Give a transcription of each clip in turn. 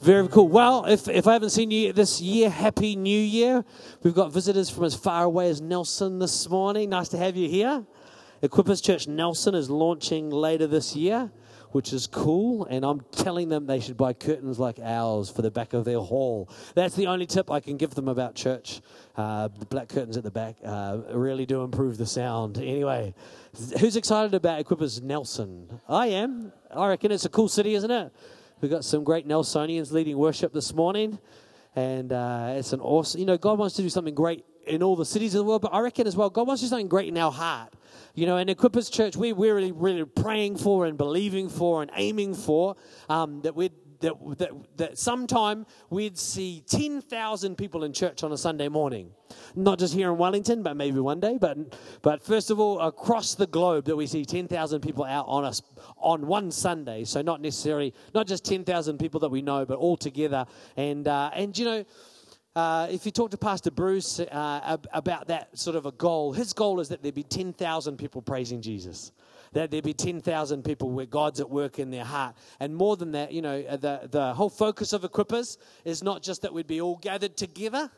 Very cool. Well, if, if I haven't seen you this year, Happy New Year. We've got visitors from as far away as Nelson this morning. Nice to have you here. Equippers Church Nelson is launching later this year, which is cool. And I'm telling them they should buy curtains like ours for the back of their hall. That's the only tip I can give them about church. Uh, the black curtains at the back uh, really do improve the sound. Anyway, who's excited about Equippers Nelson? I am. I reckon it's a cool city, isn't it? We've got some great Nelsonians leading worship this morning. And uh, it's an awesome, you know, God wants to do something great in all the cities of the world, but I reckon as well, God wants to do something great in our heart. You know, in Equippers Church, we, we're really, really praying for and believing for and aiming for um, that we'd that, that, that sometime we'd see 10,000 people in church on a Sunday morning. Not just here in Wellington, but maybe one day. But, but first of all, across the globe, that we see 10,000 people out on us on one Sunday. So not necessarily, not just 10,000 people that we know, but all together. And, uh, and you know, uh, if you talk to Pastor Bruce uh, about that sort of a goal, his goal is that there be 10,000 people praising Jesus that there be 10,000 people where God's at work in their heart. And more than that, you know, the, the whole focus of Equippers is not just that we'd be all gathered together,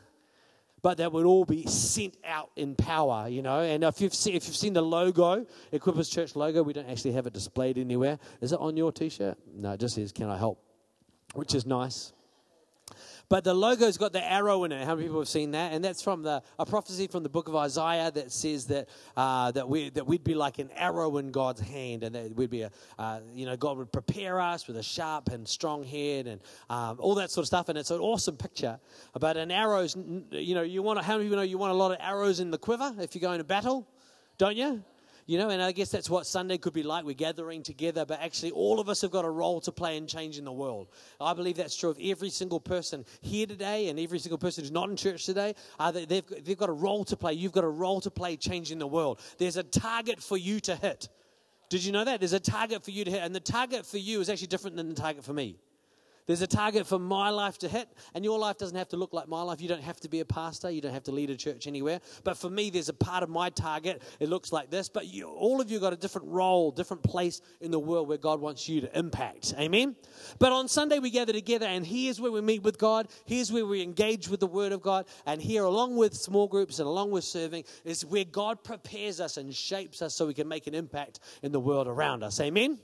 but that we'd all be sent out in power, you know. And if you've, seen, if you've seen the logo, Equippers Church logo, we don't actually have it displayed anywhere. Is it on your t shirt? No, it just says, Can I help? Which is nice. But the logo's got the arrow in it. How many people have seen that? And that's from the a prophecy from the book of Isaiah that says that uh, that we that we'd be like an arrow in God's hand, and that we'd be a uh, you know God would prepare us with a sharp and strong head and um, all that sort of stuff. And it's an awesome picture. But an arrow's you know you want how many people know you want a lot of arrows in the quiver if you're going to battle, don't you? You know, and I guess that's what Sunday could be like. We're gathering together, but actually, all of us have got a role to play in changing the world. I believe that's true of every single person here today and every single person who's not in church today. Uh, they've, they've got a role to play. You've got a role to play changing the world. There's a target for you to hit. Did you know that? There's a target for you to hit, and the target for you is actually different than the target for me. There's a target for my life to hit, and your life doesn't have to look like my life. You don't have to be a pastor. You don't have to lead a church anywhere. But for me, there's a part of my target. It looks like this. But you, all of you got a different role, different place in the world where God wants you to impact. Amen? But on Sunday, we gather together, and here's where we meet with God. Here's where we engage with the Word of God. And here, along with small groups and along with serving, is where God prepares us and shapes us so we can make an impact in the world around us. Amen?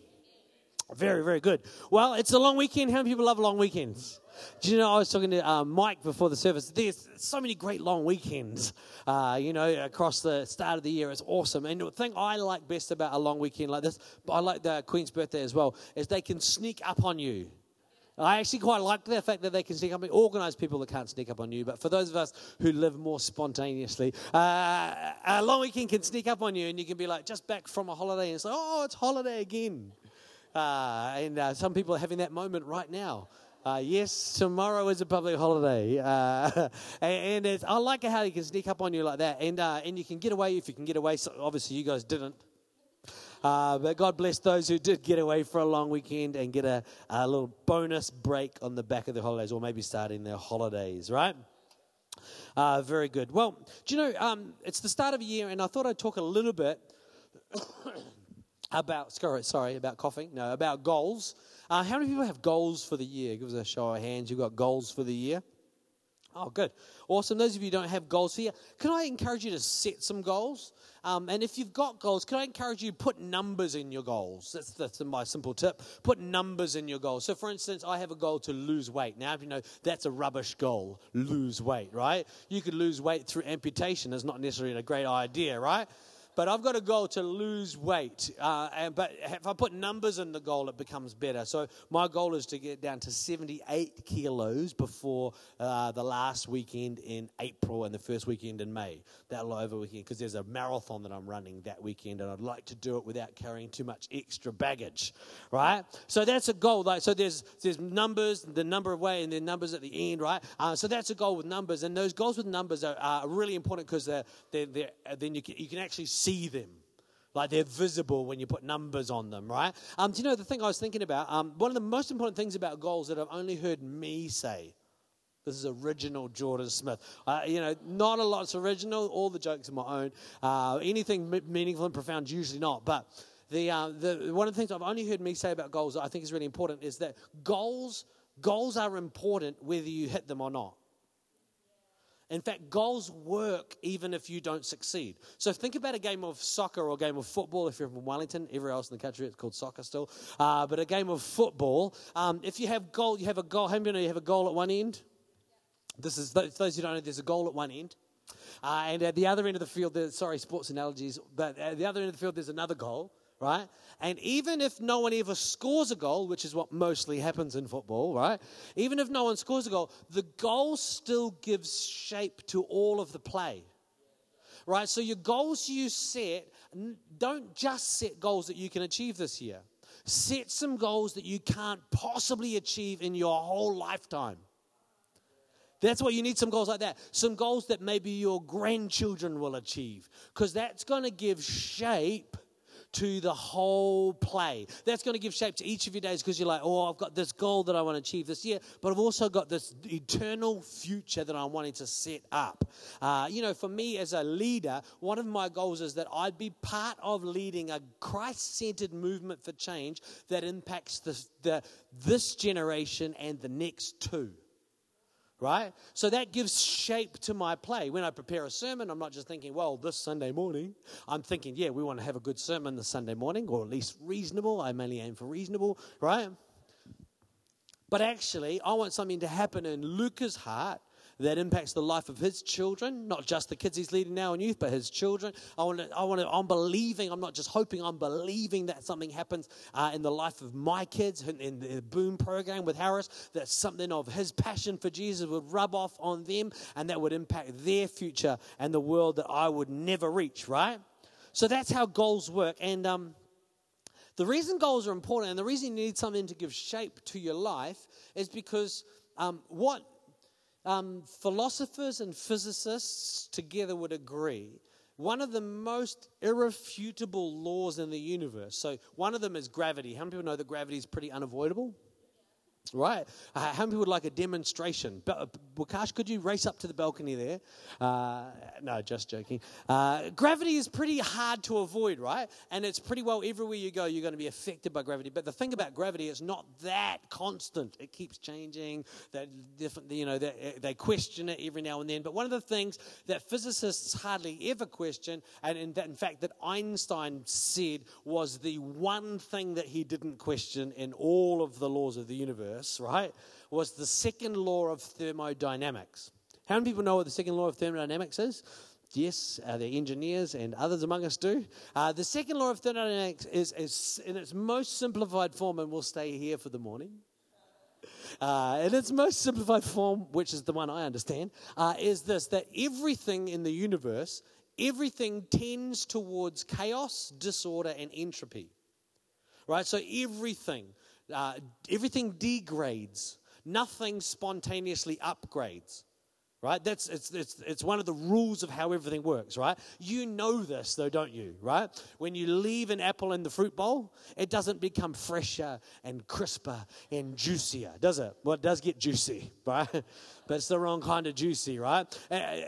Very, very good. Well, it's a long weekend. How many people love long weekends? Do you know, I was talking to uh, Mike before the service. There's so many great long weekends, uh, you know, across the start of the year. It's awesome. And the thing I like best about a long weekend like this, but I like the Queen's birthday as well, is they can sneak up on you. I actually quite like the fact that they can sneak up on organized people that can't sneak up on you. But for those of us who live more spontaneously, uh, a long weekend can sneak up on you and you can be like just back from a holiday and say, oh, it's holiday again. Uh, and uh, some people are having that moment right now. Uh, yes, tomorrow is a public holiday, uh, and, and I like how he can sneak up on you like that, and uh, and you can get away if you can get away. So obviously, you guys didn't, uh, but God bless those who did get away for a long weekend and get a, a little bonus break on the back of the holidays, or maybe starting their holidays. Right? Uh, very good. Well, do you know um, it's the start of a year, and I thought I'd talk a little bit about sorry, sorry about coughing. No, about goals. Uh, how many people have goals for the year? Give us a show of hands. You've got goals for the year. Oh, good, awesome. Those of you who don't have goals here, can I encourage you to set some goals? Um, and if you've got goals, can I encourage you to put numbers in your goals? That's, that's my simple tip. Put numbers in your goals. So, for instance, I have a goal to lose weight. Now, if you know that's a rubbish goal, lose weight, right? You could lose weight through amputation. That's not necessarily a great idea, right? But I've got a goal to lose weight. Uh, and, but if I put numbers in the goal, it becomes better. So my goal is to get down to 78 kilos before uh, the last weekend in April and the first weekend in May. That'll over weekend, because there's a marathon that I'm running that weekend, and I'd like to do it without carrying too much extra baggage, right? So that's a goal. Like, so there's there's numbers, the number of weight, and then numbers at the end, right? Uh, so that's a goal with numbers, and those goals with numbers are, are really important because they're, they're, they're, then you can, you can actually see them. Like they're visible when you put numbers on them, right? Um, do you know the thing I was thinking about? Um, one of the most important things about goals that I've only heard me say. This is original Jordan Smith. Uh, you know, not a lot's original. All the jokes are my own. Uh, anything meaningful and profound, usually not. But the, uh, the, one of the things I've only heard me say about goals that I think is really important is that goals goals are important whether you hit them or not. In fact, goals work even if you don't succeed. So think about a game of soccer or a game of football. If you're from Wellington, everywhere else in the country it's called soccer still. Uh, but a game of football, um, if you have goal, you have a goal. How many know you have a goal at one end? This is those who don't know. There's a goal at one end, uh, and at the other end of the field, sorry, sports analogies. But at the other end of the field, there's another goal right? And even if no one ever scores a goal, which is what mostly happens in football, right? Even if no one scores a goal, the goal still gives shape to all of the play. Right? So your goals you set, don't just set goals that you can achieve this year. Set some goals that you can't possibly achieve in your whole lifetime. That's why you need some goals like that. Some goals that maybe your grandchildren will achieve. Because that's going to give shape to the whole play. That's going to give shape to each of your days because you're like, oh, I've got this goal that I want to achieve this year, but I've also got this eternal future that I'm wanting to set up. Uh, you know, for me as a leader, one of my goals is that I'd be part of leading a Christ centered movement for change that impacts the, the, this generation and the next two right? So that gives shape to my play. When I prepare a sermon, I'm not just thinking, well, this Sunday morning. I'm thinking, yeah, we want to have a good sermon this Sunday morning, or at least reasonable. I mainly aim for reasonable, right? But actually, I want something to happen in Luca's heart that impacts the life of his children, not just the kids he's leading now in youth, but his children. I want to, I want to, I'm believing, I'm not just hoping, I'm believing that something happens uh, in the life of my kids in, in the Boom program with Harris, that something of his passion for Jesus would rub off on them and that would impact their future and the world that I would never reach, right? So that's how goals work. And, um, the reason goals are important and the reason you need something to give shape to your life is because um, what um, philosophers and physicists together would agree one of the most irrefutable laws in the universe. So, one of them is gravity. How many people know that gravity is pretty unavoidable? Right. Uh, how many people would like a demonstration? Uh, Wakash, could you race up to the balcony there? Uh, no, just joking. Uh, gravity is pretty hard to avoid, right? And it's pretty well everywhere you go, you're going to be affected by gravity. But the thing about gravity is not that constant. It keeps changing. That different, you know, they, they question it every now and then. But one of the things that physicists hardly ever question, and in, that, in fact that Einstein said was the one thing that he didn't question in all of the laws of the universe universe, right, was the second law of thermodynamics. How many people know what the second law of thermodynamics is? Yes, uh, the engineers and others among us do. Uh, the second law of thermodynamics is, is, in its most simplified form, and we'll stay here for the morning. Uh, in its most simplified form, which is the one I understand, uh, is this that everything in the universe, everything tends towards chaos, disorder, and entropy. Right? So everything uh, everything degrades, nothing spontaneously upgrades. Right? That's it's, it's it's one of the rules of how everything works, right? You know this though, don't you? Right? When you leave an apple in the fruit bowl, it doesn't become fresher and crisper and juicier, does it? Well, it does get juicy, right? but it's the wrong kind of juicy, right?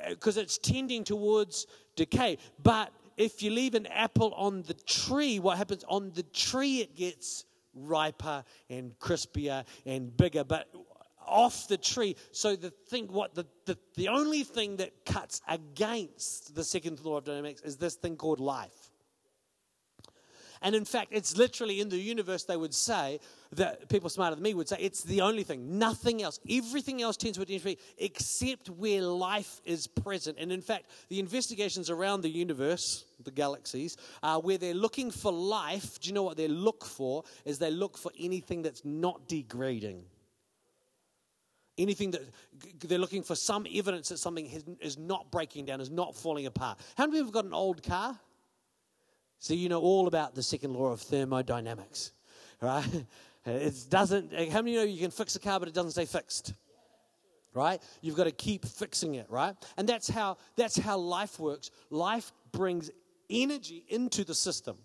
Because uh, uh it's tending towards decay. But if you leave an apple on the tree, what happens on the tree? It gets riper and crispier and bigger, but off the tree. So the thing, what the, the, the only thing that cuts against the second law of dynamics is this thing called life. And in fact, it's literally in the universe, they would say, that people smarter than me would say, it's the only thing. Nothing else. Everything else tends to identify except where life is present. And in fact, the investigations around the universe, the galaxies, uh, where they're looking for life, do you know what they look for? Is they look for anything that's not degrading anything that they're looking for some evidence that something is not breaking down, is not falling apart. How many of you have got an old car? So you know all about the second law of thermodynamics, right? It doesn't, how many know you can fix a car, but it doesn't stay fixed? Right? You've got to keep fixing it, right? And that's how, that's how life works. Life brings energy into the system.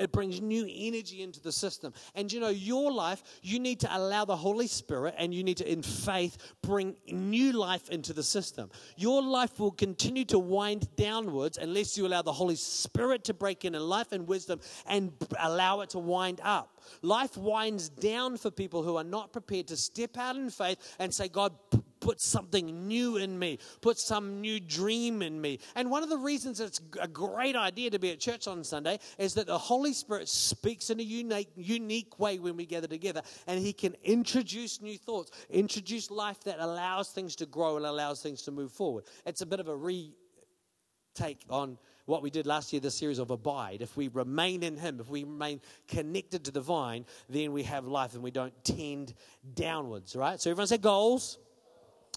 It brings new energy into the system. And you know, your life, you need to allow the Holy Spirit and you need to, in faith, bring new life into the system. Your life will continue to wind downwards unless you allow the Holy Spirit to break in in life and wisdom and allow it to wind up. Life winds down for people who are not prepared to step out in faith and say, God, put something new in me, put some new dream in me. And one of the reasons it's a great idea to be at church on Sunday is that the Holy Spirit speaks in a unique, unique way when we gather together, and He can introduce new thoughts, introduce life that allows things to grow and allows things to move forward. It's a bit of a retake on what we did last year, the series of abide. If we remain in Him, if we remain connected to the vine, then we have life and we don't tend downwards, right? So everyone say goals.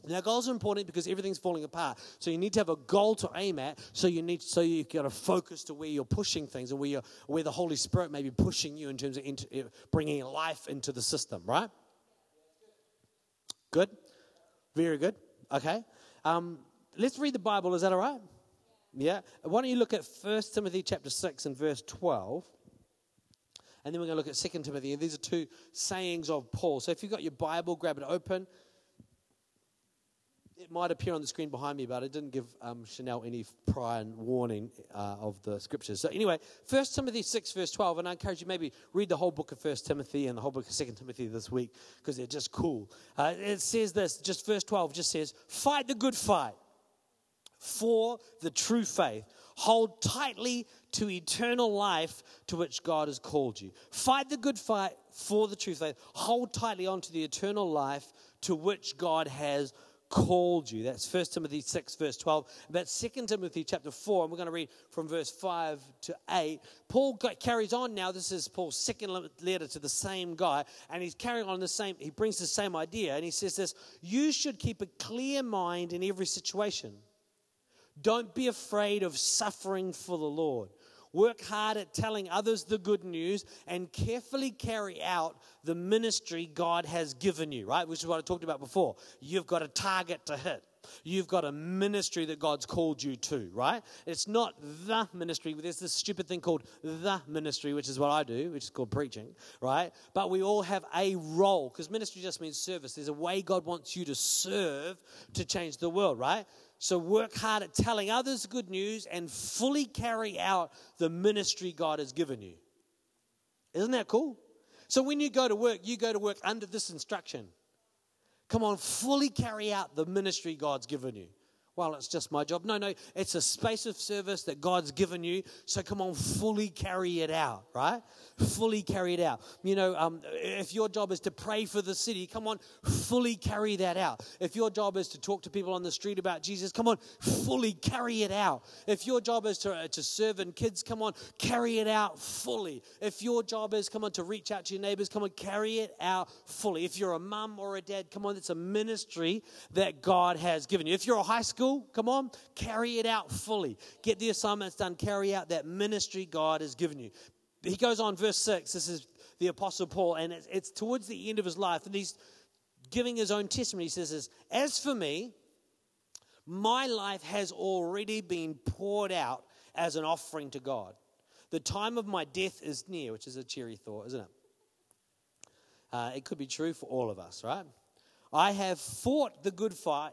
Now, goals are important because everything's falling apart. So you need to have a goal to aim at. So you need, so you got to focus to where you're pushing things and where you're, where the Holy Spirit may be pushing you in terms of uh, bringing life into the system. Right? Good. Very good. Okay. Um, let's read the Bible. Is that all right? Yeah. Why don't you look at First Timothy chapter six and verse twelve. And then we're going to look at 2 Timothy. And these are two sayings of Paul. So if you've got your Bible, grab it open it might appear on the screen behind me, but I didn't give um, Chanel any prior warning uh, of the scriptures. So anyway, 1 Timothy 6, verse 12, and I encourage you maybe read the whole book of 1 Timothy and the whole book of 2 Timothy this week because they're just cool. Uh, it says this, just verse 12 just says, fight the good fight for the true faith. Hold tightly to eternal life to which God has called you. Fight the good fight for the true faith. Hold tightly onto the eternal life to which God has called you. That's 1 Timothy 6, verse 12. But 2 Timothy chapter 4, and we're going to read from verse 5 to 8. Paul carries on now. This is Paul's second letter to the same guy, and he's carrying on the same, he brings the same idea, and he says this You should keep a clear mind in every situation. Don't be afraid of suffering for the Lord. Work hard at telling others the good news and carefully carry out the ministry God has given you, right? Which is what I talked about before. You've got a target to hit. You've got a ministry that God's called you to, right? It's not the ministry. There's this stupid thing called the ministry, which is what I do, which is called preaching, right? But we all have a role because ministry just means service. There's a way God wants you to serve to change the world, right? So work hard at telling others good news and fully carry out the ministry God has given you. Isn't that cool? So when you go to work, you go to work under this instruction. Come on, fully carry out the ministry God's given you well, it's just my job. No, no, it's a space of service that God's given you. So come on, fully carry it out, right? Fully carry it out. You know, um, if your job is to pray for the city, come on, fully carry that out. If your job is to talk to people on the street about Jesus, come on, fully carry it out. If your job is to, uh, to serve in kids, come on, carry it out fully. If your job is, come on, to reach out to your neighbors, come on, carry it out fully. If you're a mum or a dad, come on, it's a ministry that God has given you. If you're a high school, school? Come on, carry it out fully. Get the assignments done. Carry out that ministry God has given you. He goes on, verse 6. This is the Apostle Paul, and it's, it's towards the end of his life, and he's giving his own testimony. He says this As for me, my life has already been poured out as an offering to God. The time of my death is near, which is a cheery thought, isn't it? Uh, it could be true for all of us, right? I have fought the good fight.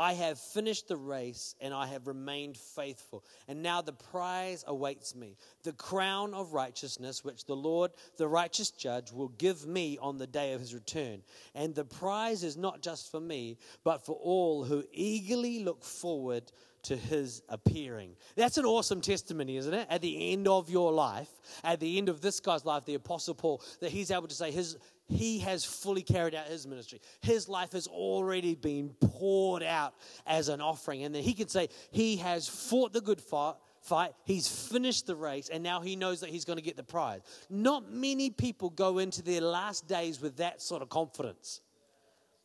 I have finished the race and I have remained faithful. And now the prize awaits me the crown of righteousness, which the Lord, the righteous judge, will give me on the day of his return. And the prize is not just for me, but for all who eagerly look forward to his appearing. That's an awesome testimony, isn't it? At the end of your life, at the end of this guy's life, the Apostle Paul, that he's able to say his he has fully carried out his ministry. His life has already been poured out as an offering. And then he can say, He has fought the good fight. Fight. He's finished the race, and now he knows that he's going to get the prize. Not many people go into their last days with that sort of confidence.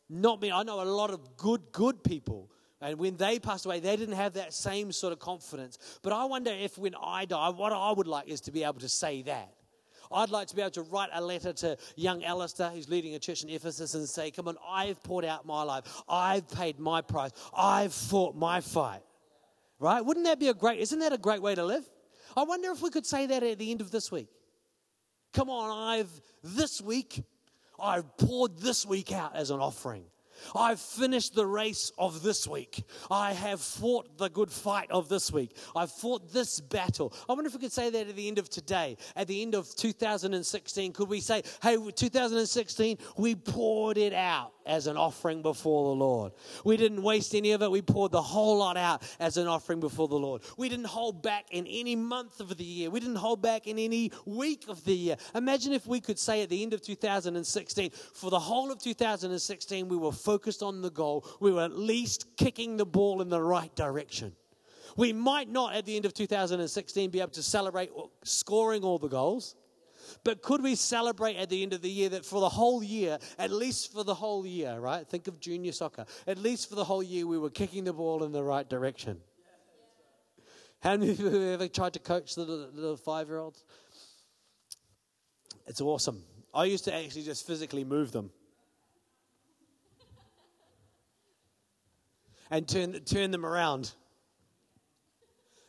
Not me. I know a lot of good, good people and when they passed away, they didn't have that same sort of confidence. But I wonder if when I die, what I would like is to be able to say that. I'd like to be able to write a letter to young Alistair, who's leading a church in Ephesus, and say, Come on, I've poured out my life. I've paid my price. I've fought my fight. Right? Wouldn't that be a great, isn't that a great way to live? I wonder if we could say that at the end of this week. Come on, I've this week, I've poured this week out as an offering. I've finished the race of this week. I have fought the good fight of this week. I've fought this battle. I wonder if we could say that at the end of today, at the end of 2016. Could we say, hey, 2016, we poured it out as an offering before the Lord? We didn't waste any of it. We poured the whole lot out as an offering before the Lord. We didn't hold back in any month of the year. We didn't hold back in any week of the year. Imagine if we could say at the end of 2016, for the whole of 2016, we were focused on the goal. We were at least kicking the ball in the right direction. We might not at the end of 2016 be able to celebrate scoring all the goals, but could we celebrate at the end of the year that for the whole year, at least for the whole year, right? Think of junior soccer. At least for the whole year, we were kicking the ball in the right direction. How many of you have ever tried to coach the, the five year olds? It's awesome. I used to actually just physically move them. and turn, turn them around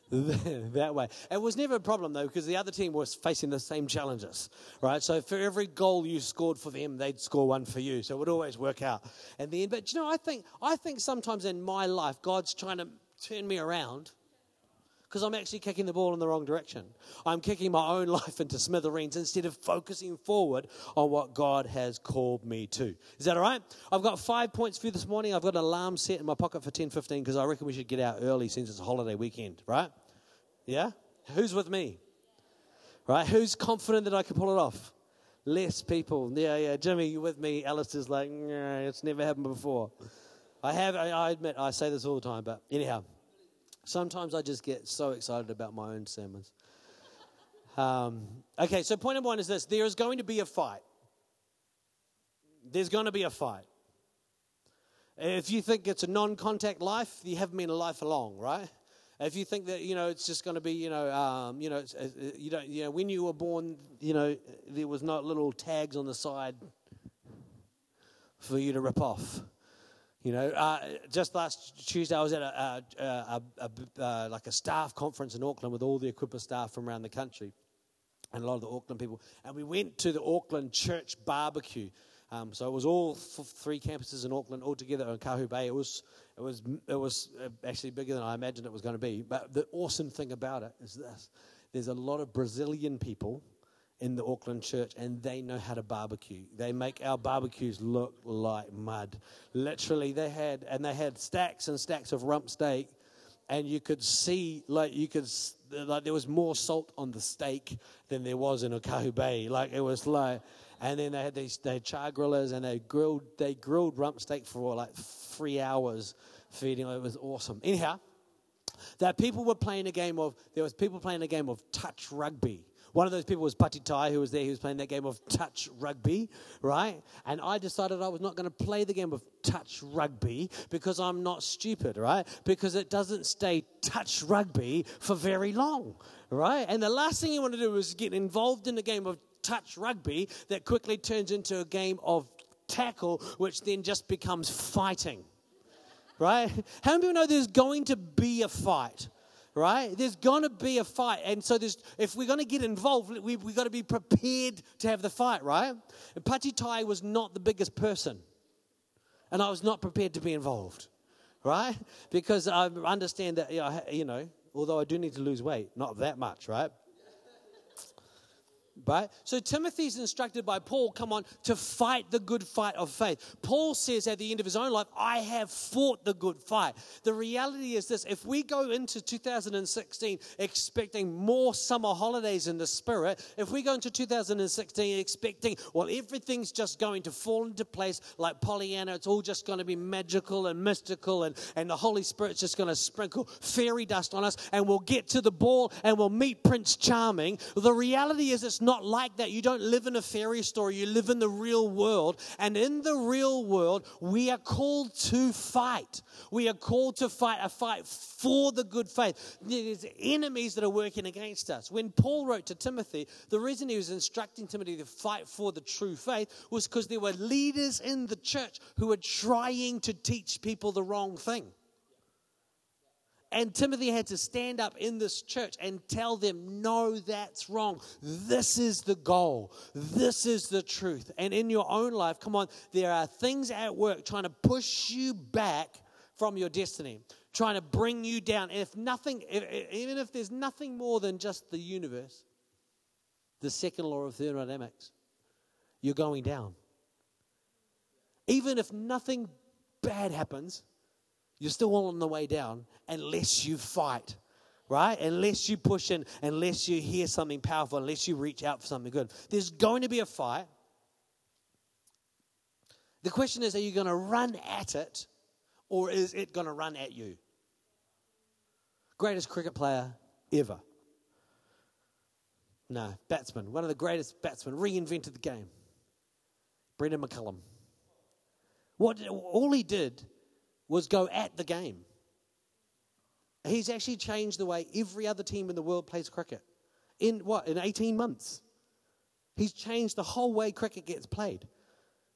that way. It was never a problem though, because the other team was facing the same challenges, right? So for every goal you scored for them, they'd score one for you. So it would always work out. And then, but you know, I think I think sometimes in my life, God's trying to turn me around because I'm actually kicking the ball in the wrong direction. I'm kicking my own life into smithereens instead of focusing forward on what God has called me to. Is that all right? I've got five points for you this morning. I've got an alarm set in my pocket for 10 15 because I reckon we should get out early since it's a holiday weekend, right? Yeah? Who's with me? Right? Who's confident that I can pull it off? Less people. Yeah, yeah. Jimmy, you with me? Alistair's like, it's never happened before. I have, I admit, I say this all the time, but anyhow. Sometimes I just get so excited about my own sermons. Um, okay, so point number one is this there is going to be a fight. There's going to be a fight. If you think it's a non contact life, you haven't been alive long, right? If you think that you know it's just going to be you know um, you know you don't you know when you were born you know there was not little tags on the side for you to rip off. You know, uh, just last Tuesday I was at a, a, a, a uh, like a staff conference in Auckland with all the Equippers staff from around the country, and a lot of the Auckland people. And we went to the Auckland church barbecue. Um, so it was all three campuses in Auckland all together in Kahu Bay. It was it was it was uh, actually bigger than I imagined it was going to be. But the awesome thing about it is this: there's a lot of Brazilian people in the Auckland church and they know how to barbecue. They make our barbecues look like mud. Literally, they had, and they had stacks and stacks of rump steak, and you could see, like, you could, like, there was more salt on the steak than there was in Okahu Bay. Like, it was like, and then they had these, they had char grillers and they grilled, they grilled rump steak for like three hours feeding. It was awesome. Anyhow, that people were playing a game of, there was people playing a game of touch rugby. One of those people was Patitai, who was there, He was playing that game of touch rugby, right? And I decided I was not going to play the game of touch rugby because I'm not stupid, right? Because it doesn't stay touch rugby for very long, right? And the last thing you want to do is get involved in the game of touch rugby that quickly turns into a game of tackle, which then just becomes fighting, right? How many people know there's going to be a fight? Right? There's going to be a fight. And so there's, if we're going to get involved, we, we've got to be prepared to have the fight, right? And Patitai was not the biggest person. And I was not prepared to be involved, right? Because I understand that, you know, although I do need to lose weight, not that much, right? Right? So Timothy's instructed by Paul, come on, to fight the good fight of faith. Paul says at the end of his own life, I have fought the good fight. The reality is this if we go into 2016 expecting more summer holidays in the spirit, if we go into 2016 expecting, well, everything's just going to fall into place like Pollyanna, it's all just going to be magical and mystical, and, and the Holy Spirit's just going to sprinkle fairy dust on us, and we'll get to the ball and we'll meet Prince Charming. The reality is it's not like that. You don't live in a fairy story, you live in the real world. And in the real world, we are called to fight. We are called to fight a fight for the good faith. There's enemies that are working against us. When Paul wrote to Timothy, the reason he was instructing Timothy to fight for the true faith was because there were leaders in the church who were trying to teach people the wrong thing. And Timothy had to stand up in this church and tell them, no, that's wrong. This is the goal. This is the truth. And in your own life, come on, there are things at work trying to push you back from your destiny, trying to bring you down. And if nothing, even if there's nothing more than just the universe, the second law of thermodynamics, you're going down. Even if nothing bad happens, you're still on the way down unless you fight, right? Unless you push in, unless you hear something powerful, unless you reach out for something good. There's going to be a fight. The question is are you going to run at it or is it going to run at you? Greatest cricket player ever. No, batsman. One of the greatest batsmen. Reinvented the game. Brendon McCullum. What, all he did was go at the game. He's actually changed the way every other team in the world plays cricket. In what? In 18 months. He's changed the whole way cricket gets played.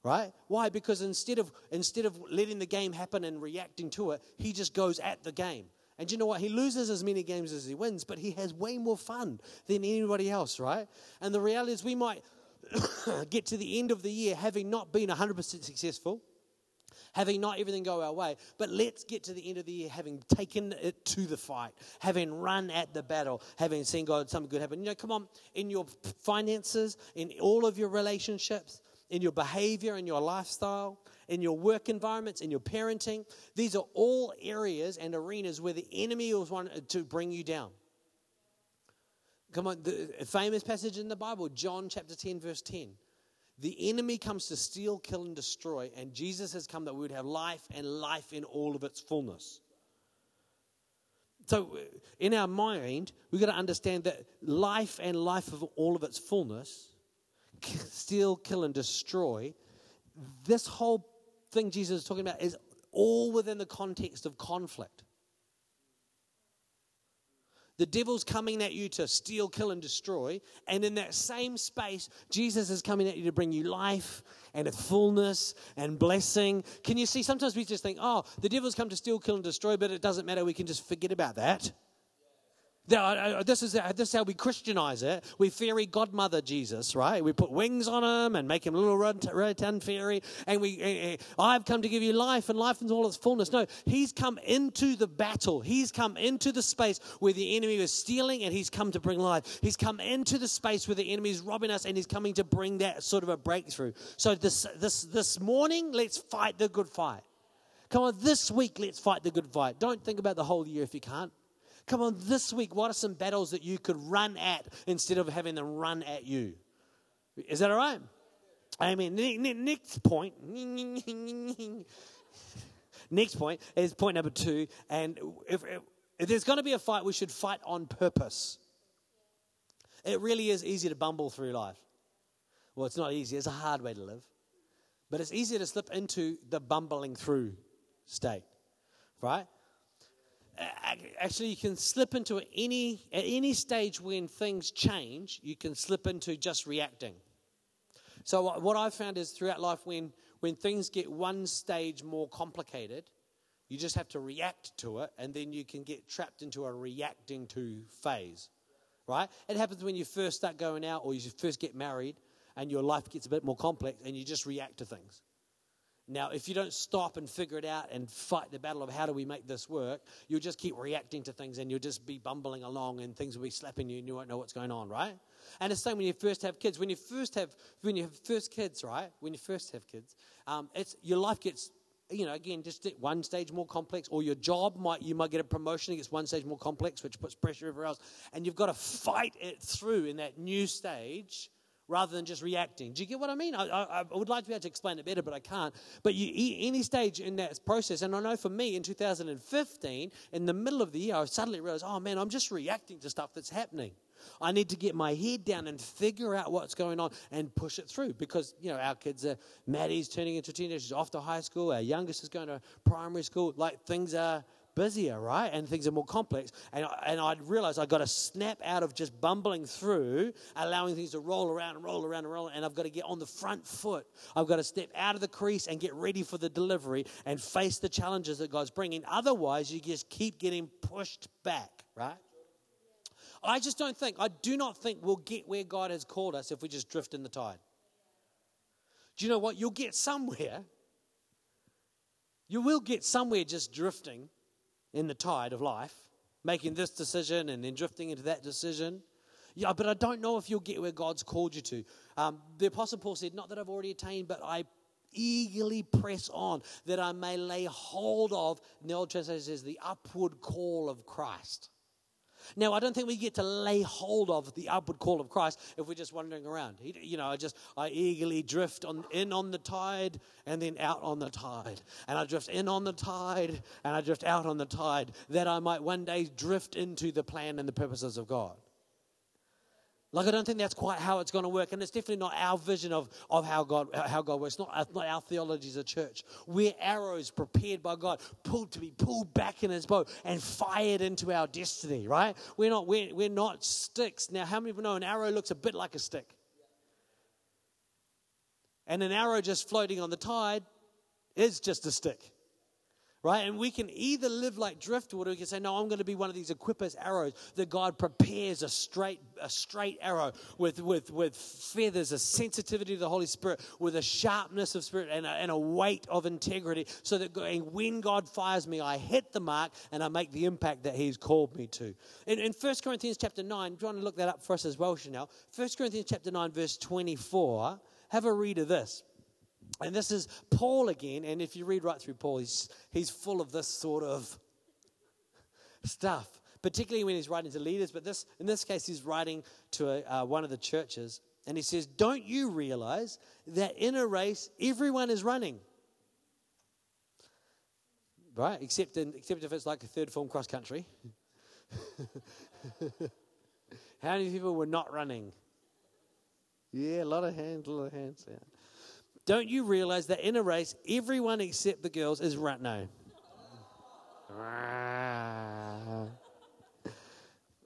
Right? Why? Because instead of instead of letting the game happen and reacting to it, he just goes at the game. And you know what? He loses as many games as he wins, but he has way more fun than anybody else, right? And the reality is we might get to the end of the year having not been 100% successful having not everything go our way, but let's get to the end of the year having taken it to the fight, having run at the battle, having seen God something good happen. You know, come on, in your finances, in all of your relationships, in your behavior, in your lifestyle, in your work environments, in your parenting, these are all areas and arenas where the enemy was wanting uh, to bring you down. Come on, the famous passage in the Bible, John chapter 10, verse 10. The enemy comes to steal, kill, and destroy, and Jesus has come that we would have life and life in all of its fullness. So, uh, in our mind, we've got to understand that life and life of all of its fullness, steal, kill, and destroy, this whole thing Jesus is talking about is all within the context of conflict. The devil's coming at you to steal, kill, and destroy. And in that same space, Jesus is coming at you to bring you life and a fullness and blessing. Can you see? Sometimes we just think, oh, the devil's come to steal, kill, and destroy, but it doesn't matter. We can just forget about that. This is, this is how we Christianize it. We fairy godmother Jesus, right? We put wings on him and make him a little rotund fairy. And we, eh, eh, I've come to give you life and life in all its fullness. No, he's come into the battle. He's come into the space where the enemy was stealing and he's come to bring life. He's come into the space where the enemy is robbing us and he's coming to bring that sort of a breakthrough. So this, this, this morning, let's fight the good fight. Come on, this week, let's fight the good fight. Don't think about the whole year if you can't. Come on, this week, what are some battles that you could run at instead of having them run at you? Is that all right? Amen. Next point. Next point is point number two. And if, if there's going to be a fight, we should fight on purpose. It really is easy to bumble through life. Well, it's not easy, it's a hard way to live. But it's easier to slip into the bumbling through state, right? Actually you can slip into any at any stage when things change you can slip into just reacting. So what i've found is throughout life when when things get one stage more complicated you just have to react to it and then you can get trapped into a reacting to phase right? It happens when you first start going out or you first get married and your life gets a bit more complex and you just react to things now, if you don't stop and figure it out and fight the battle of how do we make this work, you'll just keep reacting to things and you'll just be bumbling along and things will be slapping you and you won't know what's going on, right? And it's the same when you first have kids. When you first have when you have first kids, right? When you first have kids, um, it's your life gets you know, again, just one stage more complex, or your job might you might get a promotion, it gets one stage more complex, which puts pressure everywhere else, and you've got to fight it through in that new stage rather than just reacting. Do you get what I mean? I, I, I, would like to be able to explain it better, but I can't. But you, any stage in that process, and I know for me in 2015, in the middle of the year, I suddenly realized, oh man, I'm just reacting to stuff that's happening. I need to get my head down and figure out what's going on and push it through because, you know, our kids are, Maddie's turning into teenagers off to high school, our youngest is going to primary school. Like things are busier, right? And things are more complex. And, and I'd realize I've got to snap out of just bumbling through, allowing things to roll around and roll around and roll. And I've got to get on the front foot. I've got to step out of the crease and get ready for the delivery and face the challenges that God's bringing. Otherwise, you just keep getting pushed back, right? I just don't think, I do not think we'll get where God has called us if we just drift in the tide. Do you know what? You'll get somewhere. You will get somewhere just drifting in the tide of life, making this decision and then drifting into that decision. Yeah, but I don't know if you'll get where God's called you to. Um, the Apostle Paul said, Not that I've already attained, but I eagerly press on that I may lay hold of, in the Old Translation says, the upward call of Christ. Now, I don't think we get to lay hold of the upward call of Christ if we're just wandering around. You know, I just, I eagerly drift on, in on the tide and then out on the tide. And I drift in on the tide and I drift out on the tide that I might one day drift into the plan and the purposes of God. Like, I don't think that's quite how it's going to work. And it's definitely not our vision of, of how, God, how God works. Not, uh, not our theology as a church. We're arrows prepared by God, pulled to be pulled back in his bow and fired into our destiny, right? We're not, we're, we're not sticks. Now, how many of you know an arrow looks a bit like a stick? And an arrow just floating on the tide is just a stick right? And we can either live like driftwood or we can say, no, I'm going to be one of these equippers arrows that God prepares a straight, a straight arrow with, with, with feathers, a sensitivity to the Holy Spirit, with a sharpness of spirit and a, and a weight of integrity so that when God fires me, I hit the mark and I make the impact that he's called me to. In, in 1 Corinthians chapter 9, do you want to look that up for us as well, Chanel? 1 Corinthians chapter 9, verse 24, have a read of this. And this is Paul again. And if you read right through Paul, he's, he's full of this sort of stuff, particularly when he's writing to leaders. But this, in this case, he's writing to a, uh, one of the churches. And he says, Don't you realize that in a race, everyone is running? Right? Except, in, except if it's like a third form cross country. How many people were not running? Yeah, a lot of hands, a lot of hands. Yeah. Don't you realize that in a race, everyone except the girls is run? No.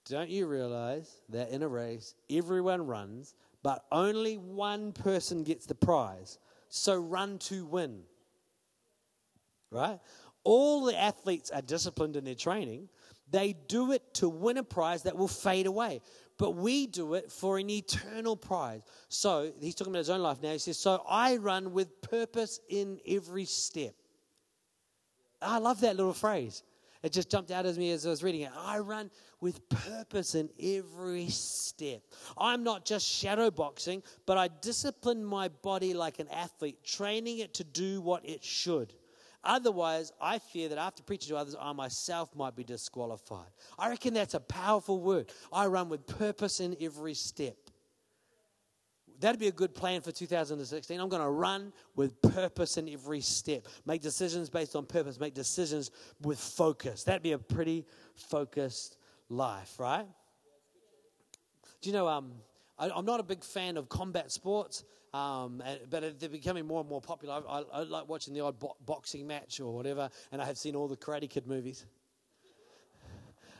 Don't you realize that in a race, everyone runs, but only one person gets the prize? So run to win. Right? All the athletes are disciplined in their training. They do it to win a prize that will fade away but we do it for an eternal prize. So he's talking about his own life now. He says, So I run with purpose in every step. I love that little phrase. It just jumped out at me as I was reading it. I run with purpose in every step. I'm not just shadow boxing, but I discipline my body like an athlete, training it to do what it should. Otherwise, I fear that after preaching to others, I myself might be disqualified. I reckon that's a powerful word. I run with purpose in every step. That'd be a good plan for 2016. I'm going to run with purpose in every step. Make decisions based on purpose. Make decisions with focus. That'd be a pretty focused life, right? Do you know, um, I, am not a big fan of combat sports. Um, but they're becoming more and more popular. I, I, I like watching the odd bo- boxing match or whatever, and I have seen all the Karate Kid movies.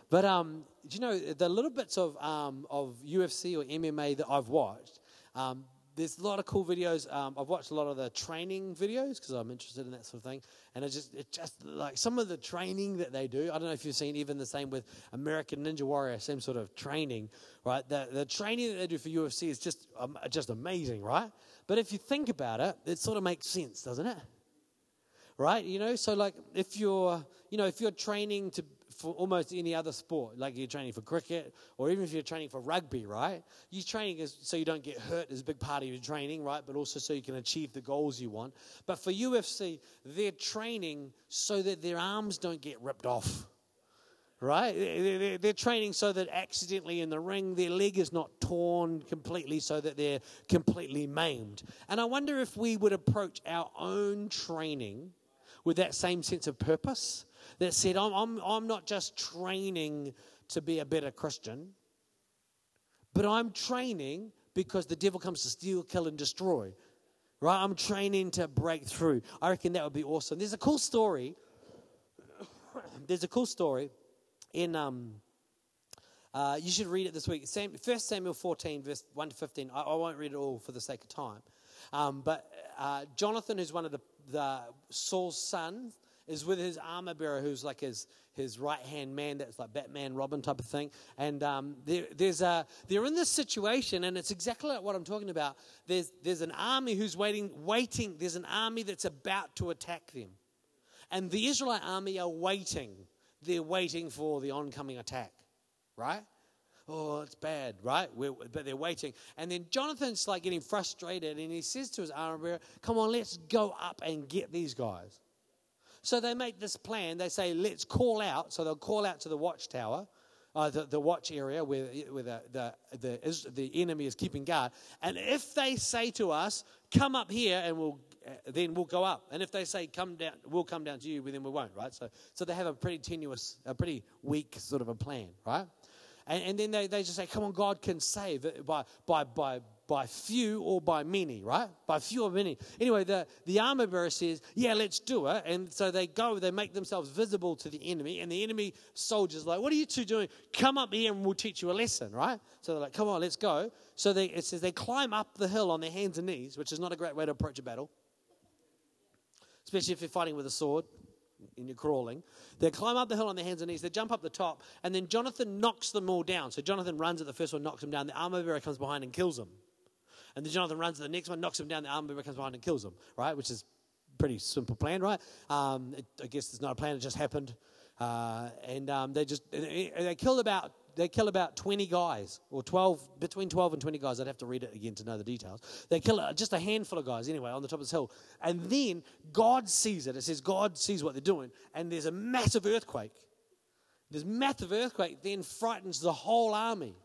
But um, do you know the little bits of um, of UFC or MMA that I've watched? Um, there's a lot of cool videos. Um, I've watched a lot of the training videos because I'm interested in that sort of thing. And it's just, it's just like some of the training that they do. I don't know if you've seen even the same with American Ninja Warrior, same sort of training, right? The, the training that they do for UFC is just, um, just amazing, right? But if you think about it, it sort of makes sense, doesn't it? Right? You know, so like if you're, you know, if you're training to for almost any other sport, like you're training for cricket or even if you're training for rugby, right? You're training is so you don't get hurt is a big part of your training, right? But also so you can achieve the goals you want. But for UFC, they're training so that their arms don't get ripped off. Right? They're training so that accidentally in the ring, their leg is not torn completely so that they're completely maimed. And I wonder if we would approach our own training with that same sense of purpose that said, I'm, I'm, I'm not just training to be a better Christian, but I'm training because the devil comes to steal, kill, and destroy. Right? I'm training to break through. I reckon that would be awesome. There's a cool story. there's a cool story in. Um, uh, you should read it this week. Sam, 1 Samuel 14, verse 1 to 15. I, I, won't read it all for the sake of time. Um, but uh, Jonathan, who's one of the, the Saul's sons, is with his armor bearer, who's like his, his right hand man, that's like Batman, Robin type of thing. And um, there, there's a, they're in this situation, and it's exactly like what I'm talking about. There's, there's an army who's waiting, waiting. There's an army that's about to attack them. And the Israelite army are waiting. They're waiting for the oncoming attack, right? oh, it's bad, right? We're, but they're waiting. And then Jonathan's like getting frustrated and he says to his armor bearer, come on, let's go up and get these guys. So they make this plan. They say, let's call out. So they'll call out to the watchtower, uh, the, the watch area where, where the, the, the, the enemy is keeping guard. And if they say to us, come up here and we'll, uh, then we'll go up. And if they say, come down, we'll come down to you, then we won't, right? So, so they have a pretty tenuous, a pretty weak sort of a plan, right? And, and then they, they just say, come on, God can save by, by, by, by few or by many, right? By few or many. Anyway, the, the armor bearer says, Yeah, let's do it. And so they go, they make themselves visible to the enemy, and the enemy soldiers like, What are you two doing? Come up here and we'll teach you a lesson, right? So they're like, Come on, let's go. So they, it says they climb up the hill on their hands and knees, which is not a great way to approach a battle, especially if you're fighting with a sword and you're crawling. They climb up the hill on their hands and knees. They jump up the top, and then Jonathan knocks them all down. So Jonathan runs at the first one, knocks them down. The armor bearer comes behind and kills them. And then Jonathan runs to the next one, knocks him down. The armor comes behind and kills him, right? Which is pretty simple plan, right? Um, it, I guess it's not a plan; it just happened. Uh, and um, they just they, they killed about they kill about 20 guys or 12 between 12 and 20 guys i'd have to read it again to know the details they kill just a handful of guys anyway on the top of this hill and then god sees it it says god sees what they're doing and there's a massive earthquake this massive earthquake then frightens the whole army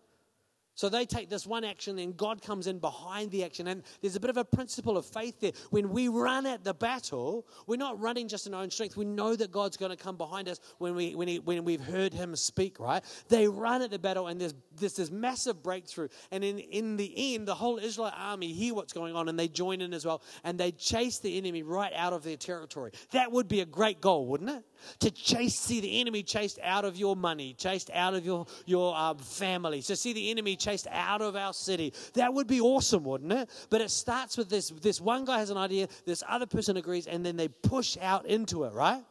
so they take this one action, and God comes in behind the action. And there's a bit of a principle of faith there. When we run at the battle, we're not running just in our own strength. We know that God's going to come behind us when, we, when, he, when we've heard Him speak, right? They run at the battle, and there's, there's this massive breakthrough. And in, in the end, the whole Israel army hear what's going on, and they join in as well. And they chase the enemy right out of their territory. That would be a great goal, wouldn't it? To chase, see the enemy chased out of your money, chased out of your, your um, family. So see the enemy chased out of our city. That would be awesome, wouldn't it? But it starts with this this one guy has an idea, this other person agrees, and then they push out into it, right?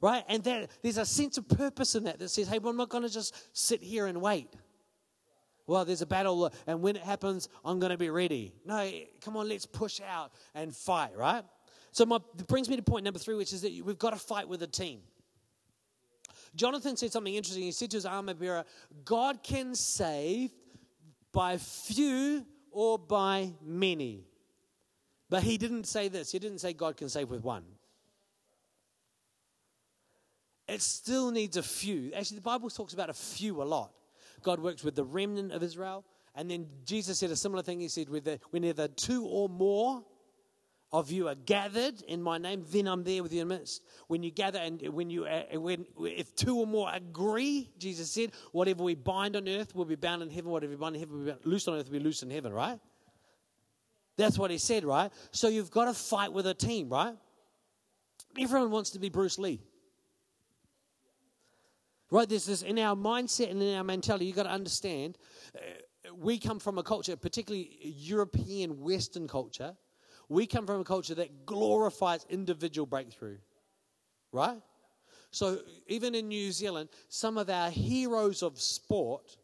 Right? And there, there's a sense of purpose in that that says, hey, well, I'm not going to just sit here and wait. Well, there's a battle, and when it happens, I'm going to be ready. No, come on, let's push out and fight, right? So my, it brings me to point number three, which is that we've got to fight with a team. Jonathan said something interesting. He said to his armor bearer, God can save by few or by many. But he didn't say this. He didn't say God can save with one. It still needs a few. Actually, the Bible talks about a few a lot. God works with the remnant of Israel. And then Jesus said a similar thing. He said, whenever two or more of you are gathered in my name, then I'm there with you in the midst. When you gather and when you, uh, when, if two or more agree, Jesus said, whatever we bind on earth will be bound in heaven, whatever we bind in heaven will be loose on earth will be loose in heaven, right? That's what he said, right? So you've got to fight with a team, right? Everyone wants to be Bruce Lee. Right? There's this in our mindset and in our mentality, you've got to understand uh, we come from a culture, particularly European Western culture, we come from a culture that glorifies individual breakthrough, right? So even in New Zealand, some of our heroes of sport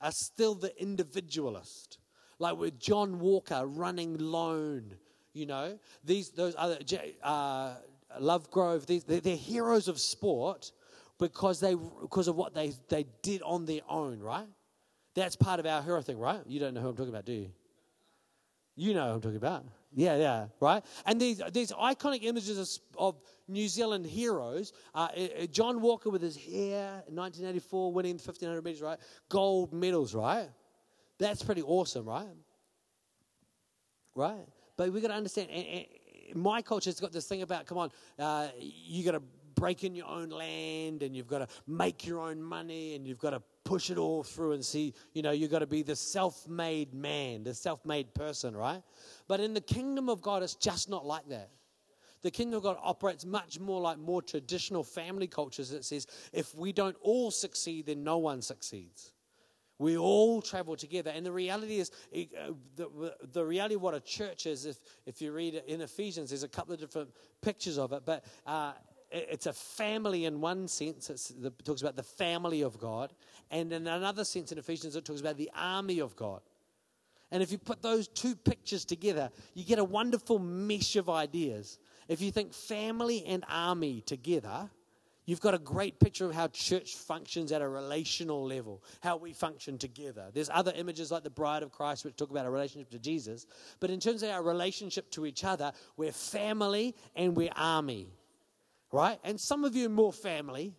are still the individualist, like with John Walker running lone. You know, these those other uh, Lovegrove. These they're, they're heroes of sport because they because of what they they did on their own, right? That's part of our hero thing, right? You don't know who I'm talking about, do you? You know who I'm talking about. Yeah, yeah, right? And these, these iconic images of, of New Zealand heroes, uh, John Walker with his hair, 1984, winning the 1500 meters, right? Gold medals, right? That's pretty awesome, right? Right? But we got to understand, and, and my culture's got this thing about, come on, uh, you got to break in your own land and you've got to make your own money and you've got to push it all through and see, you know, you've got to be the self made man, the self made person, right? But in the kingdom of God, it's just not like that. The kingdom of God operates much more like more traditional family cultures that says if we don't all succeed, then no one succeeds. We all travel together. And the reality is, uh, the, the reality of what a church is, if, if you read it in Ephesians, there's a couple of different pictures of it, but uh, it's a family in one sense. it talks about the family of God. And in another sense, in Ephesians, it talks about the army of God. And if you put those two pictures together, you get a wonderful mesh of ideas. If you think family and army together, you've got a great picture of how church functions at a relational level, how we function together. There's other images like the bride of Christ, which talk about a relationship to Jesus. But in terms of our relationship to each other, we're family and we're army, right? And some of you are more family,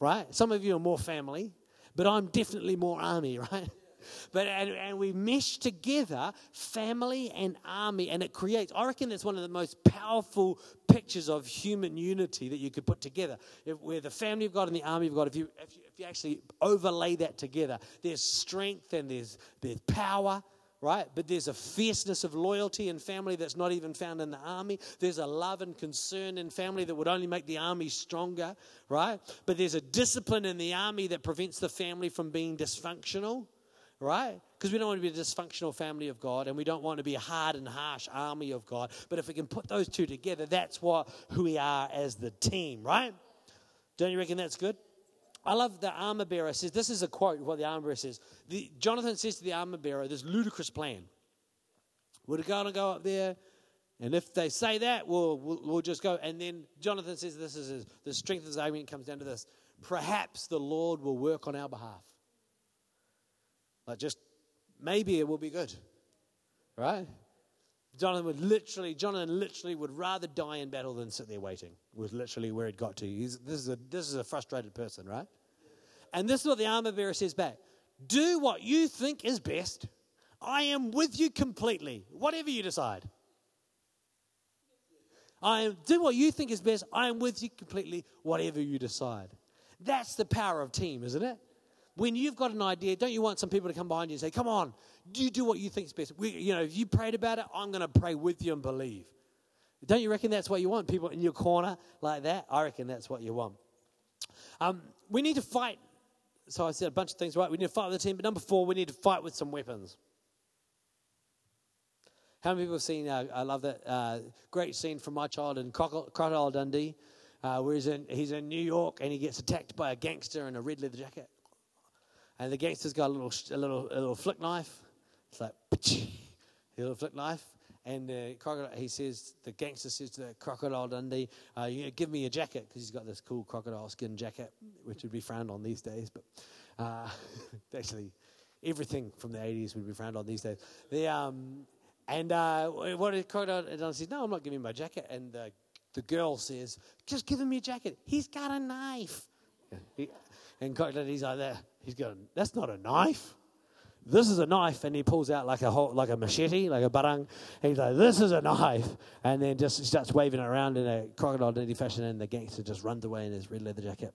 right? Some of you are more family, but I'm definitely more army, right? But and, and we mesh together family and army, and it creates. I reckon it's one of the most powerful pictures of human unity that you could put together. If we're the family of God and the army of God. If you if you, if you actually overlay that together, there's strength and there's there's power right? But there's a fierceness of loyalty in family that's not even found in the army. There's a love and concern in family that would only make the army stronger, right? But there's a discipline in the army that prevents the family from being dysfunctional right? Because we don't want to be a dysfunctional family of God and we don't want to be a hard and harsh army of God. But if we can put those two together, that's what who we are as the team, right? Don't you reckon that's good? I love the armor bearer says, this is a quote what the armor bearer says. The, Jonathan says to the armor bearer, this ludicrous plan. We're going to go up there, and if they say that, we'll, we'll, we'll just go. And then Jonathan says, this is his, the strength of his argument comes down to this. Perhaps the Lord will work on our behalf. Like, just maybe it will be good, right? Jonathan would literally, Jonathan literally would rather die in battle than sit there waiting. Was literally where it got to. He's, this is a this is a frustrated person, right? And this is what the armor bearer says back: Do what you think is best. I am with you completely, whatever you decide. I am do what you think is best. I am with you completely, whatever you decide. That's the power of team, isn't it? when you've got an idea, don't you want some people to come behind you and say, Come on, you do what you think is best? We, you know, if you prayed about it, I'm going to pray with you and believe. Don't you reckon that's what you want? People in your corner like that? I reckon that's what you want. Um, we need to fight. So I said a bunch of things, right? We need to fight with the team. But number four, we need to fight with some weapons. How many people have seen, uh, I love that uh, great scene from my child in Crocodile Dundee, uh, where he's in, he's in New York and he gets attacked by a gangster in a red leather jacket. And the gangster's got a little, a little, a little flick knife. It's like, he'll flick knife. And uh, crocodile, he says, the gangster says to the crocodile Dundee, uh, give me a jacket, because he's got this cool crocodile skin jacket, which would be frowned on these days. But uh, actually, everything from the 80s would be frowned on these days. The, um, and uh, what did crocodile Dundee says, no, I'm not giving my jacket. And the the girl says, just give him your jacket. He's got a knife. He, and crocodile, he's like that. He's going, that's not a knife. This is a knife, and he pulls out like a whole, like a machete, like a barang. He's like, "This is a knife," and then just starts waving it around in a crocodile Dundee fashion, and the gangster just runs away in his red leather jacket.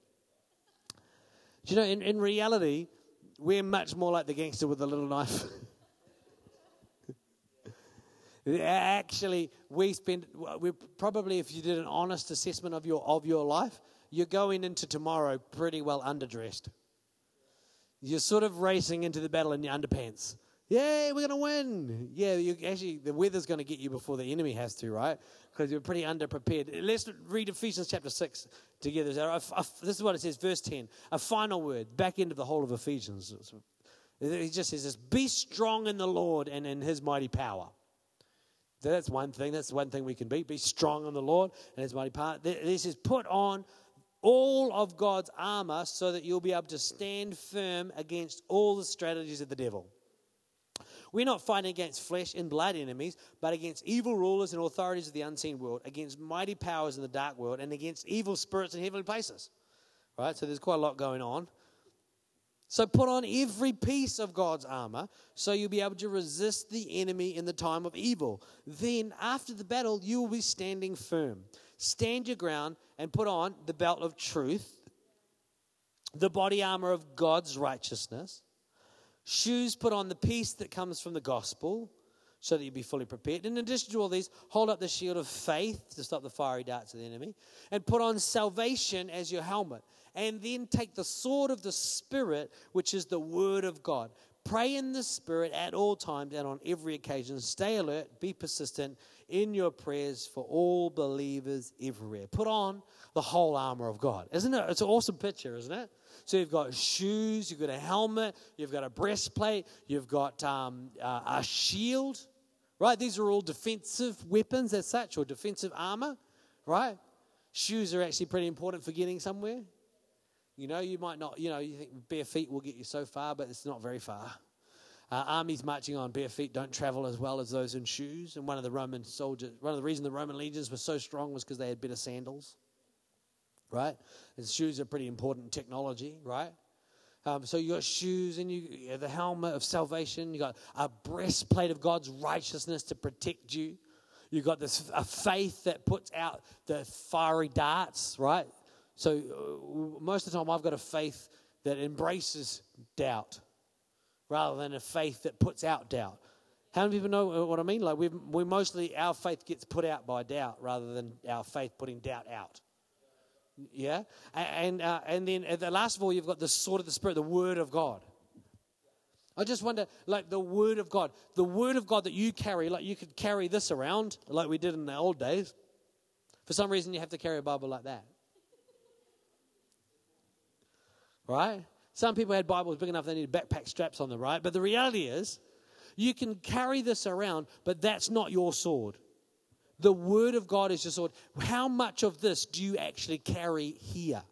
Do you know, in, in reality, we're much more like the gangster with the little knife. Actually, we spend we probably, if you did an honest assessment of your of your life, you're going into tomorrow pretty well underdressed. You're sort of racing into the battle in your underpants. Yeah, we're going to win. Yeah, you, actually, the weather's going to get you before the enemy has to, right? Because you're pretty underprepared. Let's read Ephesians chapter 6 together. This is what it says, verse 10. A final word, back end of the whole of Ephesians. He just says this Be strong in the Lord and in his mighty power. That's one thing. That's one thing we can be. Be strong in the Lord and his mighty power. This is put on all of God's armor so that you'll be able to stand firm against all the strategies of the devil. We're not fighting against flesh and blood enemies, but against evil rulers and authorities of the unseen world, against mighty powers in the dark world, and against evil spirits in heavenly places. Right? So there's quite a lot going on. So put on every piece of God's armor so you'll be able to resist the enemy in the time of evil. Then, after the battle, you will be standing firm. Stand your ground and put on the belt of truth, the body armor of God's righteousness, shoes put on the peace that comes from the gospel, so that you be fully prepared. In addition to all these, hold up the shield of faith to stop the fiery darts of the enemy, and put on salvation as your helmet. And then take the sword of the Spirit, which is the word of God. Pray in the Spirit at all times and on every occasion. Stay alert, be persistent in your prayers for all believers everywhere. Put on the whole armor of God. Isn't it? It's an awesome picture, isn't it? So you've got shoes, you've got a helmet, you've got a breastplate, you've got um, uh, a shield, right? These are all defensive weapons as such, or defensive armor, right? Shoes are actually pretty important for getting somewhere. You know, you might not, you know, you think bare feet will get you so far, but it's not very far. Uh, armies marching on bare feet don't travel as well as those in shoes. And one of the Roman soldiers, one of the reasons the Roman legions were so strong was because they had better sandals, right? And shoes are pretty important technology, right? Um, so you got shoes and you, you the helmet of salvation. You got a breastplate of God's righteousness to protect you. You got this a faith that puts out the fiery darts, right? So uh, most of the time, I've got a faith that embraces doubt rather than a faith that puts out doubt. How many people know what I mean? Like we we mostly our faith gets put out by doubt rather than our faith putting doubt out. Yeah, and uh, and then at the last of all, you've got the sword of the spirit, the word of God. I just wonder, like the word of God, the word of God that you carry, like you could carry this around, like we did in the old days. For some reason, you have to carry a Bible like that, right? Some people had Bibles big enough they needed backpack straps on them, right? But the reality is, you can carry this around, but that's not your sword. The Word of God is your sword. How much of this do you actually carry here?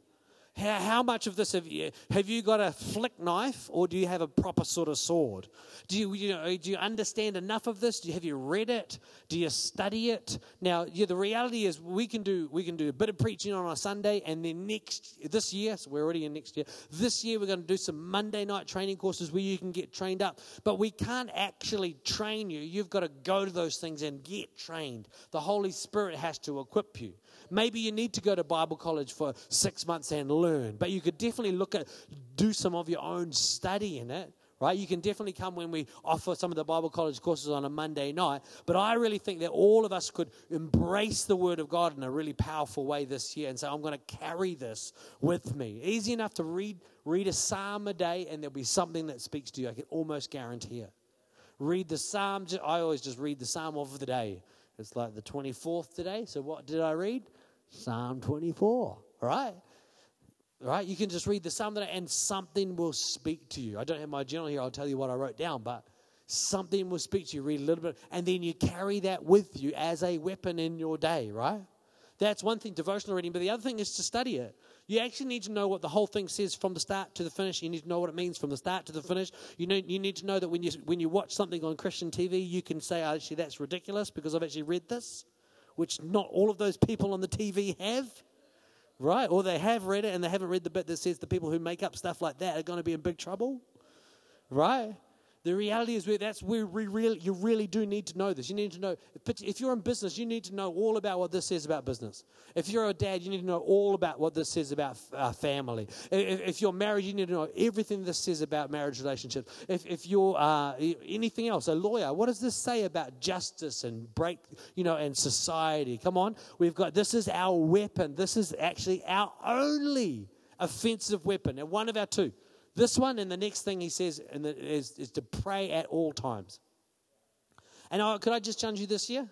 How, how much of this have you have you got a flick knife or do you have a proper sort of sword? Do you, you know, do you understand enough of this? Do you, have you read it? Do you study it? Now, yeah, the reality is we can do we can do a bit of preaching on a Sunday, and then next this year, so we're already in next year. This year we're going to do some Monday night training courses where you can get trained up. But we can't actually train you. You've got to go to those things and get trained. The Holy Spirit has to equip you. Maybe you need to go to Bible college for six months and learn, but you could definitely look at, do some of your own study in it right? You can definitely come when we offer some of the Bible college courses on a Monday night. But I really think that all of us could embrace the Word of God in a really powerful way this year and say, I'm going to carry this with me. Easy enough to read, read a psalm a day, and there'll be something that speaks to you. I can almost guarantee it. Read the psalm. I always just read the psalm of the day. It's like the 24th today. So what did I read? Psalm 24, right? Right? You can just read the psalm and something will speak to you. I don't have my journal here. I'll tell you what I wrote down, but something will speak to you. Read a little bit, and then you carry that with you as a weapon in your day, right? That's one thing, devotional reading. But the other thing is to study it. You actually need to know what the whole thing says from the start to the finish. You need to know what it means from the start to the finish. You know, you need to know that when you when you watch something on Christian TV, you can say, oh, "Actually, that's ridiculous," because I've actually read this, which not all of those people on the TV have, right? Or they have read it and they haven't read the bit that says the people who make up stuff like that are going to be in big trouble, right? The reality is that's where we really, you really do need to know this. You need to know, if you're in business, you need to know all about what this says about business. If you're a dad, you need to know all about what this says about uh, family. If, if, you're married, you need to know everything this says about marriage relationships. If, if you're uh, anything else, a lawyer, what does this say about justice and break, you know, and society? Come on, we've got, this is our weapon. This is actually our only offensive weapon, and one of our two. This one and the next thing he says is, is to pray at all times. And I, could I just challenge you this year?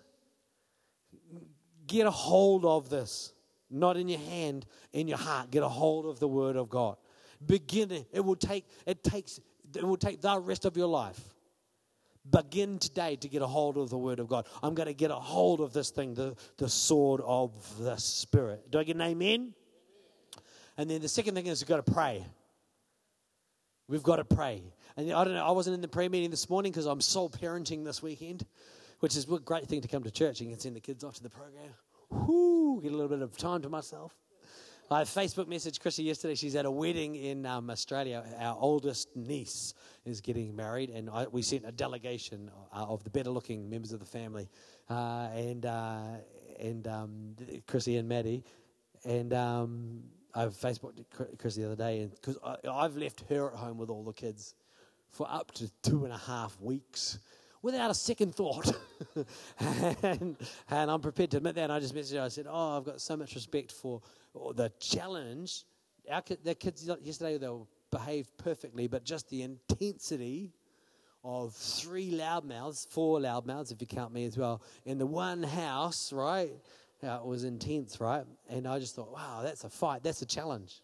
Get a hold of this, not in your hand, in your heart. Get a hold of the Word of God. Begin it. It will take. It takes. It will take the rest of your life. Begin today to get a hold of the Word of God. I'm going to get a hold of this thing, the, the sword of the Spirit. Do I get an amen? And then the second thing is you've got to pray. We've got to pray. And I don't know, I wasn't in the prayer meeting this morning because I'm soul parenting this weekend, which is a great thing to come to church. You can send the kids off to the program. Whoo, get a little bit of time to myself. I Facebook messaged Chrissy yesterday. She's at a wedding in um, Australia. Our oldest niece is getting married, and I, we sent a delegation uh, of the better looking members of the family, uh, and uh, and um, Chrissy and Maddie, and um, I Facebooked Chris the other day, and because I've left her at home with all the kids for up to two and a half weeks without a second thought. and, and, I'm prepared to admit that. And I just messaged her. I said, Oh, I've got so much respect for the challenge. Our kids yesterday, they behaved perfectly, but just the intensity of three loudmouths, four loudmouths, if you count me as well, in the one house, right? Yeah, it was intense, right? And I just thought, wow, that's a fight. That's a challenge,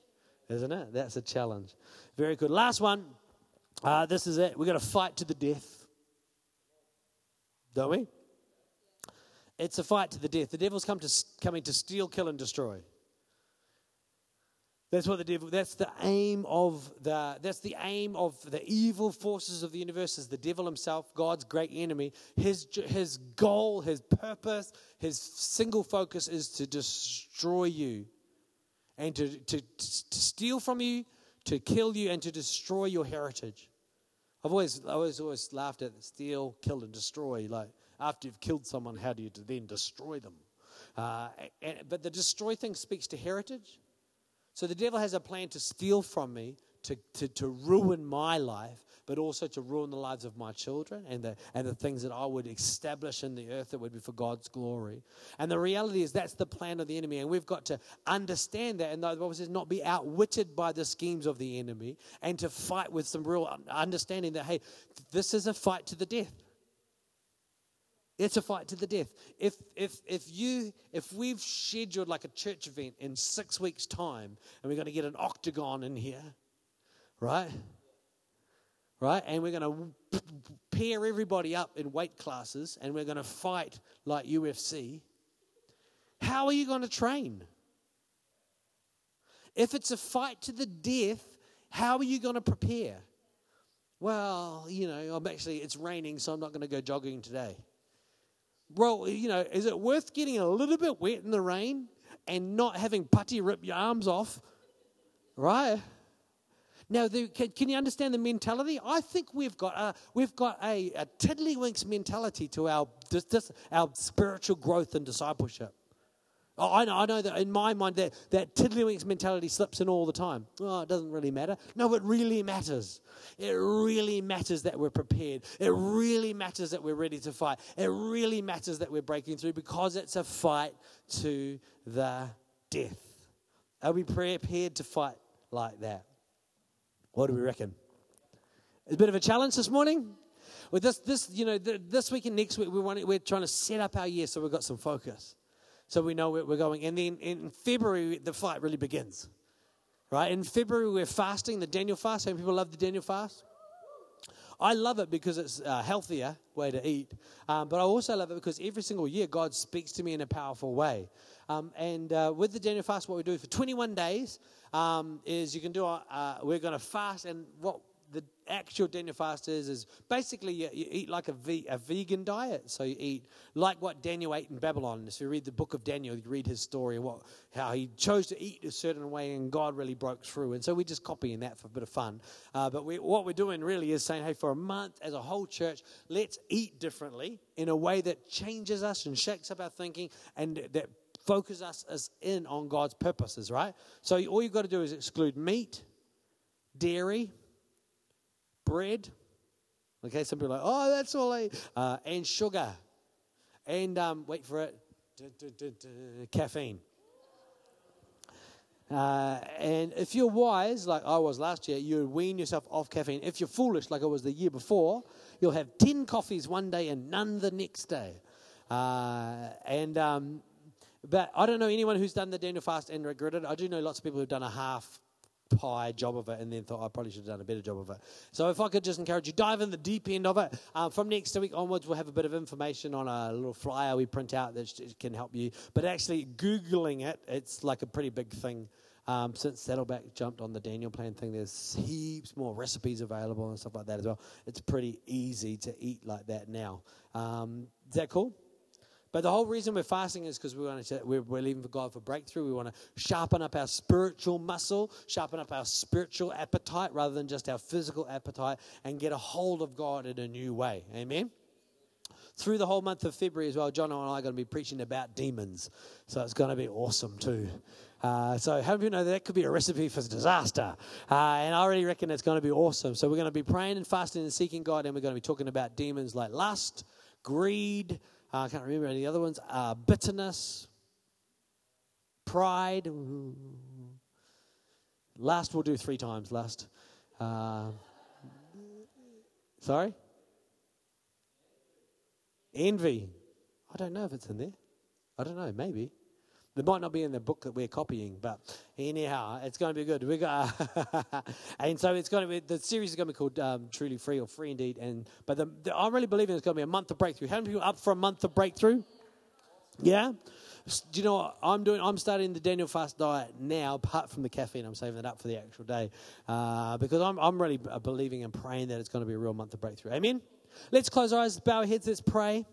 isn't it? That's a challenge. Very good. Last one. Uh, this is it. We're going to fight to the death. Don't we? It's a fight to the death. The devil's come to, coming to steal, kill, and destroy. That's what the devil, that's the aim of the, that's the aim of the evil forces of the universe is the devil himself, God's great enemy. His, his goal, his purpose, his single focus is to destroy you and to, to, to steal from you, to kill you, and to destroy your heritage. I've always, I always, always laughed at steal, kill, and destroy. Like, after you've killed someone, how do you then destroy them? Uh, and, but the destroy thing speaks to heritage. So the devil has a plan to steal from me, to, to, to ruin my life, but also to ruin the lives of my children and the, and the things that I would establish in the earth that would be for God's glory. And the reality is that's the plan of the enemy. And we've got to understand that. And the Bible says not be outwitted by the schemes of the enemy and to fight with some real understanding that, hey, this is a fight to the death. It's a fight to the death. If, if, if, you, if we've scheduled like a church event in six weeks' time and we're going to get an octagon in here, right? Right? And we're going to pair everybody up in weight classes and we're going to fight like UFC, how are you going to train? If it's a fight to the death, how are you going to prepare? Well, you know, I'm actually, it's raining, so I'm not going to go jogging today well, you know, is it worth getting a little bit wet in the rain and not having putty rip your arms off? Right? Now, the, can, can, you understand the mentality? I think we've got a, we've got a, a tiddlywinks mentality to our, our spiritual growth and discipleship. I know, I know that in my mind that, that tiddlywinks mentality slips in all the time. Oh, it doesn't really matter. No, it really matters. It really matters that we're prepared. It really matters that we're ready to fight. It really matters that we're breaking through because it's a fight to the death. Are we prepared to fight like that? What do we reckon? It's a bit of a challenge this morning. With this, this, you know, this week and next week, we want, we're trying to set up our year so we've got some focus so we know where we're going. And then in February, the fight really begins. Right? In February, we're fasting, the Daniel fast. Some people love the Daniel fast. I love it because it's a healthier way to eat. Um, but I also love it because every single year God speaks to me in a powerful way. Um, and uh, with the Daniel fast, what we do for 21 days um, is you can do, a, uh, we're going to fast. And what actual Daniel fast is, is basically you, you eat like a, ve- a vegan diet. So you eat like what Daniel ate in Babylon. If you read the book of Daniel, you read his story, what, how he chose to eat a certain way and God really broke through. And so we're just copying that for a bit of fun. Uh, but we, what we're doing really is saying, hey, for a month as a whole church, let's eat differently in a way that changes us and shakes up our thinking and that focuses us in on God's purposes, right? So all you've got to do is exclude meat, dairy, bread. Okay, some people are like, oh, that's all I, uh, and sugar. And um, wait for it, caffeine. Uh, and if you're wise, like I was last year, you wean yourself off caffeine. If you're foolish, like I was the year before, you'll have 10 coffees one day and none the next day. Uh, and um, but I don't know anyone who's done the Daniel fast and regretted. I do know lots of people who've done a half pie job of it and then thought I probably should have done a better job of it. So if I could just encourage you, dive in the deep end of it. Um, from next week onwards, we'll have a bit of information on a little flyer we print out that can help you. But actually, Googling it, it's like a pretty big thing. Um, since Saddleback jumped on the Daniel Plan thing, there's heaps more recipes available and stuff like that as well. It's pretty easy to eat like that now. Um, is that cool? But the whole reason we're fasting is because we want to, we're believing for God for breakthrough. We want to sharpen up our spiritual muscle, sharpen up our spiritual appetite rather than just our physical appetite, and get a hold of God in a new way. Amen through the whole month of February as well, John and I are going to be preaching about demons. So it's going to be awesome too. Uh, so, how many of you know that, that could be a recipe for disaster? Uh, and I already reckon it's going to be awesome. So, we're going to be praying and fasting and seeking God, and we're going to be talking about demons like lust, greed, uh, I can't remember any other ones, uh, bitterness, pride. Last we'll do three times. Last. Uh, sorry? Envy. I don't know if it's in there. I don't know, maybe. It might not be in the book that we're copying, but anyhow, it's going to be good. We got, and so it's going to be the series is going to be called um, "Truly Free" or "Free Indeed." And but the, the, I'm really believing it's going to be a month of breakthrough. How many people up for a month of breakthrough? Yeah. Do you know what I'm doing? I'm starting the Daniel fast diet now. Apart from the caffeine, I'm saving it up for the actual day uh, because I'm I'm really believing and praying that it's going to be a real month of breakthrough. Amen. Let's close our eyes, bow our heads, let's pray.